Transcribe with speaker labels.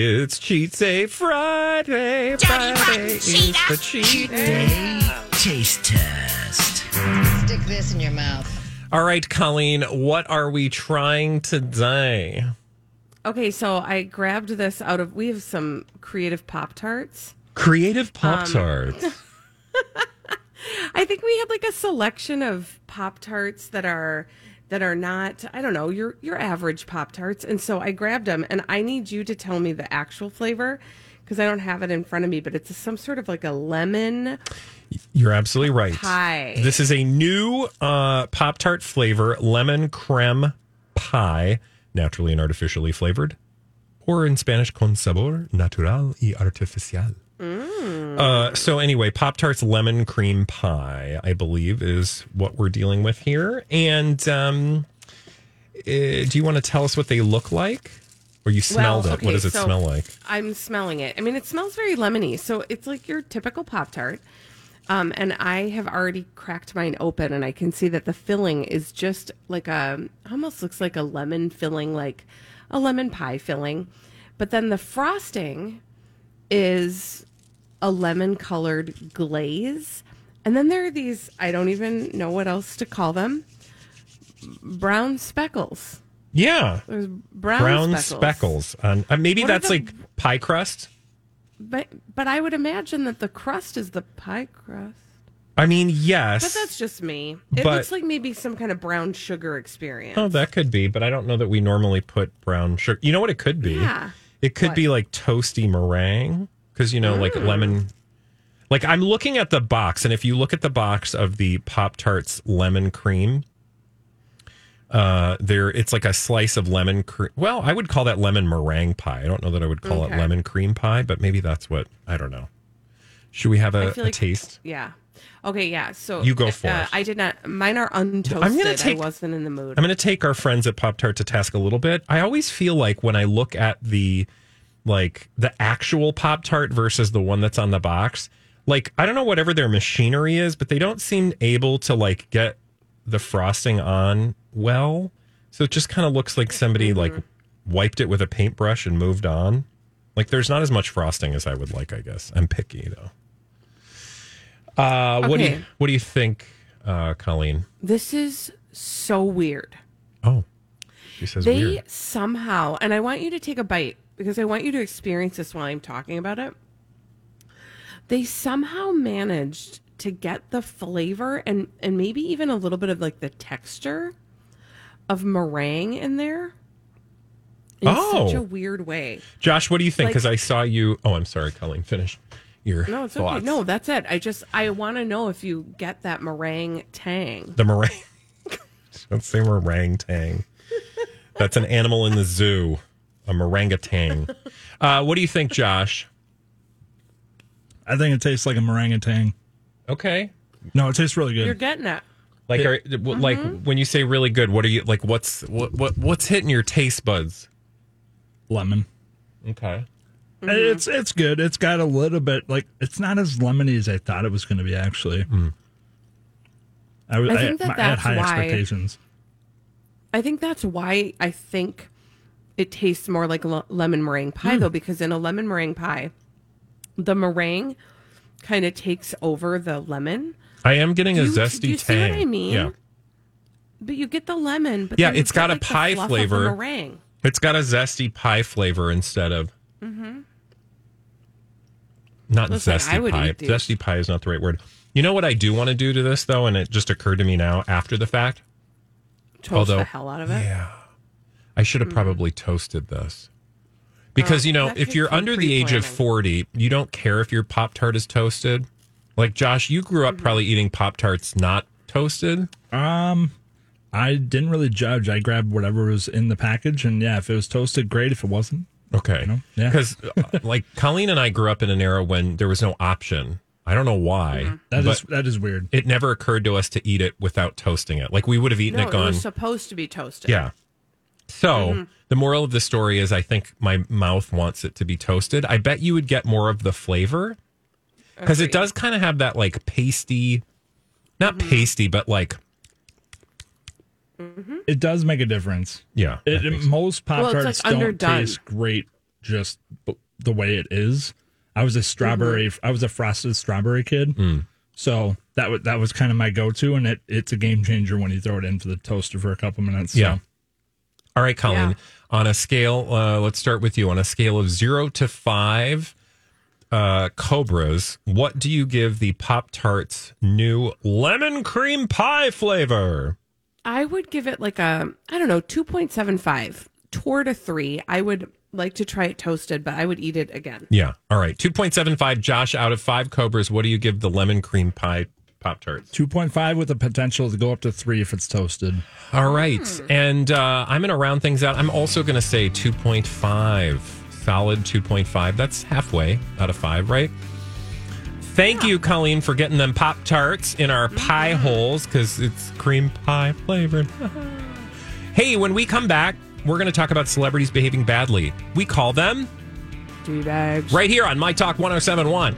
Speaker 1: It's Cheat Day Friday. Friday is the cheat day.
Speaker 2: Taste test.
Speaker 3: Stick this in your mouth.
Speaker 1: All right, Colleen, what are we trying today?
Speaker 4: Okay, so I grabbed this out of. We have some creative Pop Tarts.
Speaker 1: Creative Pop um, Tarts.
Speaker 4: I think we had like a selection of Pop Tarts that are that are not. I don't know your your average Pop Tarts, and so I grabbed them, and I need you to tell me the actual flavor because I don't have it in front of me, but it's some sort of like a lemon.
Speaker 1: You're absolutely right.
Speaker 4: Pie.
Speaker 1: This is a new uh, Pop Tart flavor, lemon creme pie, naturally and artificially flavored, or in Spanish, con sabor natural y artificial. Uh, so anyway, Pop Tart's lemon cream pie, I believe, is what we're dealing with here. And um, uh, do you want to tell us what they look like? Or you smelled
Speaker 4: Well,
Speaker 1: it? What does it
Speaker 4: so
Speaker 1: smell like?
Speaker 4: I'm smelling it. I mean, it smells very lemony. So it's like your typical Pop Tart. Um, and I have already cracked mine open, and I can see that the filling is just like a almost looks like a lemon filling, like a lemon pie filling. But then the frosting is a lemon colored glaze. And then there are these, I don't even know what else to call them brown speckles.
Speaker 1: Yeah,
Speaker 4: There's brown,
Speaker 1: brown
Speaker 4: speckles.
Speaker 1: speckles. On, uh, maybe
Speaker 4: What
Speaker 1: that's
Speaker 4: the-
Speaker 1: like pie crust.
Speaker 4: But but I would imagine that the crust is the pie crust.
Speaker 1: I mean, yes.
Speaker 4: But that's just me. It
Speaker 1: But-
Speaker 4: looks like maybe some kind of brown sugar experience.
Speaker 1: Oh, that could be, but I don't know that we normally put brown sugar. You know what it could be?
Speaker 4: Yeah.
Speaker 1: It could
Speaker 4: What?
Speaker 1: be like toasty meringue because you know, like
Speaker 4: Mm.
Speaker 1: lemon. Like I'm looking at the box, and if you look at the box of the Pop Tarts lemon cream, uh, there it's like a slice of lemon cream. Well, I would call that lemon meringue pie. I don't know that I would call it lemon cream pie, but maybe that's what I don't know. Should we have a,
Speaker 4: feel
Speaker 1: a
Speaker 4: like-
Speaker 1: taste?
Speaker 4: Yeah. Okay, yeah. So
Speaker 1: You go for
Speaker 4: uh,
Speaker 1: it.
Speaker 4: I did not mine are untoasted.
Speaker 1: I'm gonna take-
Speaker 4: I wasn't in the mood.
Speaker 1: I'm going to take our friends at Pop Tart to task a little bit. I always feel like when I look at the like the actual Pop Tart versus the one that's on the box, like I don't know whatever their machinery is, but they don't seem able to like get the frosting on well. So it just kind of looks like somebody like wiped it with a paintbrush and moved on. Like there's not as much frosting as I would like, I guess. I'm picky though. Uh, what do you what do you think, uh, Colleen?
Speaker 4: this is so weird.
Speaker 1: Oh, she says
Speaker 4: They
Speaker 1: weird.
Speaker 4: somehow, and I want you to take a bite because I want you to experience this while I'm talking about it. They somehow managed to get the flavor and and maybe even a little bit of like the texture of meringue in there in
Speaker 1: Oh.
Speaker 4: such a oh. weird way.
Speaker 1: Josh, what do you think?
Speaker 4: Like-
Speaker 1: Because I saw you. Oh, I'm sorry, Colleen. Finish your
Speaker 4: No, it's
Speaker 1: thoughts.
Speaker 4: okay. No, that's it. I just I want to know if you get that meringue tang.
Speaker 1: the meringue. Don't say meringue tang. That's an animal in the zoo. A orangutan. Uh, what do you think, Josh?
Speaker 2: I think it tastes like a meringue.
Speaker 1: Okay.
Speaker 2: No, it tastes really good.
Speaker 4: You're getting it.
Speaker 1: Like, are, w- like mm-hmm. when you say really good, what are you like? What's what, what what's hitting your taste buds?
Speaker 2: Lemon.
Speaker 1: Okay. Mm-hmm.
Speaker 2: It's it's good. It's got a little bit like it's not as lemony as I thought it was going to be. Actually, hmm. I,
Speaker 4: I think that
Speaker 2: I had
Speaker 4: that's
Speaker 2: high
Speaker 4: why-
Speaker 2: expectations.
Speaker 4: I think that's why I think it tastes more like le- lemon meringue pie,
Speaker 1: Hmm.
Speaker 4: though, because in a lemon meringue pie, the meringue kind of takes over the lemon.
Speaker 1: I am getting a
Speaker 4: Do you-
Speaker 1: zesty
Speaker 4: do you see what I mean?
Speaker 1: Yeah.
Speaker 4: But you get the lemon, but
Speaker 1: Yeah, it's got a
Speaker 4: like, the
Speaker 1: pie flavor.
Speaker 4: the meringue.
Speaker 1: It's got a zesty pie flavor instead of. not
Speaker 4: Listen,
Speaker 1: zesty pie. Zesty pie is not the right word. You know what I do want to do to this though, and it just occurred to me now after the fact.
Speaker 4: Toast
Speaker 1: Although-
Speaker 4: the hell out of it.
Speaker 1: Yeah. I should have probably toasted this. Because, you know, if you're under the age of 40, you don't care if your Pop Tart is toasted. Like, Josh, you grew up
Speaker 4: Mm-hmm.
Speaker 1: probably eating Pop Tarts not toasted.
Speaker 2: Um, I didn't really judge. I grabbed whatever was in the package, and yeah, if it was toasted, great. If it wasn't,
Speaker 1: Okay.
Speaker 2: You know, yeah.
Speaker 1: Because, like, Colleen and I grew up in an era when there was no option. I don't know why.
Speaker 4: Mm-hmm.
Speaker 2: That is that is weird.
Speaker 1: it never occurred to us to eat it without toasting it. Like, we would have eaten
Speaker 4: No,
Speaker 1: it
Speaker 4: it
Speaker 1: gone.
Speaker 4: was supposed to be toasted.
Speaker 1: Yeah. So
Speaker 4: Mm-hmm.
Speaker 1: the moral of the story is I think my mouth wants it to be toasted. I bet you would get more of the flavor because it does kind of have that like pasty, not
Speaker 4: Mm-hmm.
Speaker 1: pasty, but like,
Speaker 2: It does make a difference.
Speaker 1: yeah.
Speaker 2: It,
Speaker 1: I think
Speaker 2: it-
Speaker 1: so.
Speaker 2: most Pop
Speaker 4: Well, it's,
Speaker 2: Tarts
Speaker 4: like,
Speaker 2: don't
Speaker 4: underdone.
Speaker 2: taste great just b- the way it is. I was a strawberry.
Speaker 4: Mm-hmm.
Speaker 2: I was a frosted strawberry kid,
Speaker 1: Mm.
Speaker 2: so that was that was kind of my go-to, and it it's a game changer when you throw it into the toaster for a couple minutes. so.
Speaker 1: All right, Colleen.
Speaker 4: Yeah.
Speaker 1: On a scale, uh, let's start with you. On a scale of zero to five uh, cobras, what do you give the Pop Tarts new lemon cream pie flavor?
Speaker 4: I would give it like a, I don't know, 2.75 toward a three. I would like to try it toasted, but I would eat it again.
Speaker 1: Yeah. All right. 2.75, Josh, out of five Cobras, what do you give the lemon cream pie Pop Tarts?
Speaker 2: Two point five with the potential to go up to three if it's toasted.
Speaker 1: All right. And uh, I'm going to round things out. I'm also going to say 2.5, solid 2.5. That's halfway out of five, right? Thank you, Colleen, for getting them Pop Tarts in our pie holes because it's cream pie flavored. hey, when we come back, we're going to talk about celebrities behaving badly. We call them
Speaker 4: D bags.
Speaker 1: right here on My Talk 1071.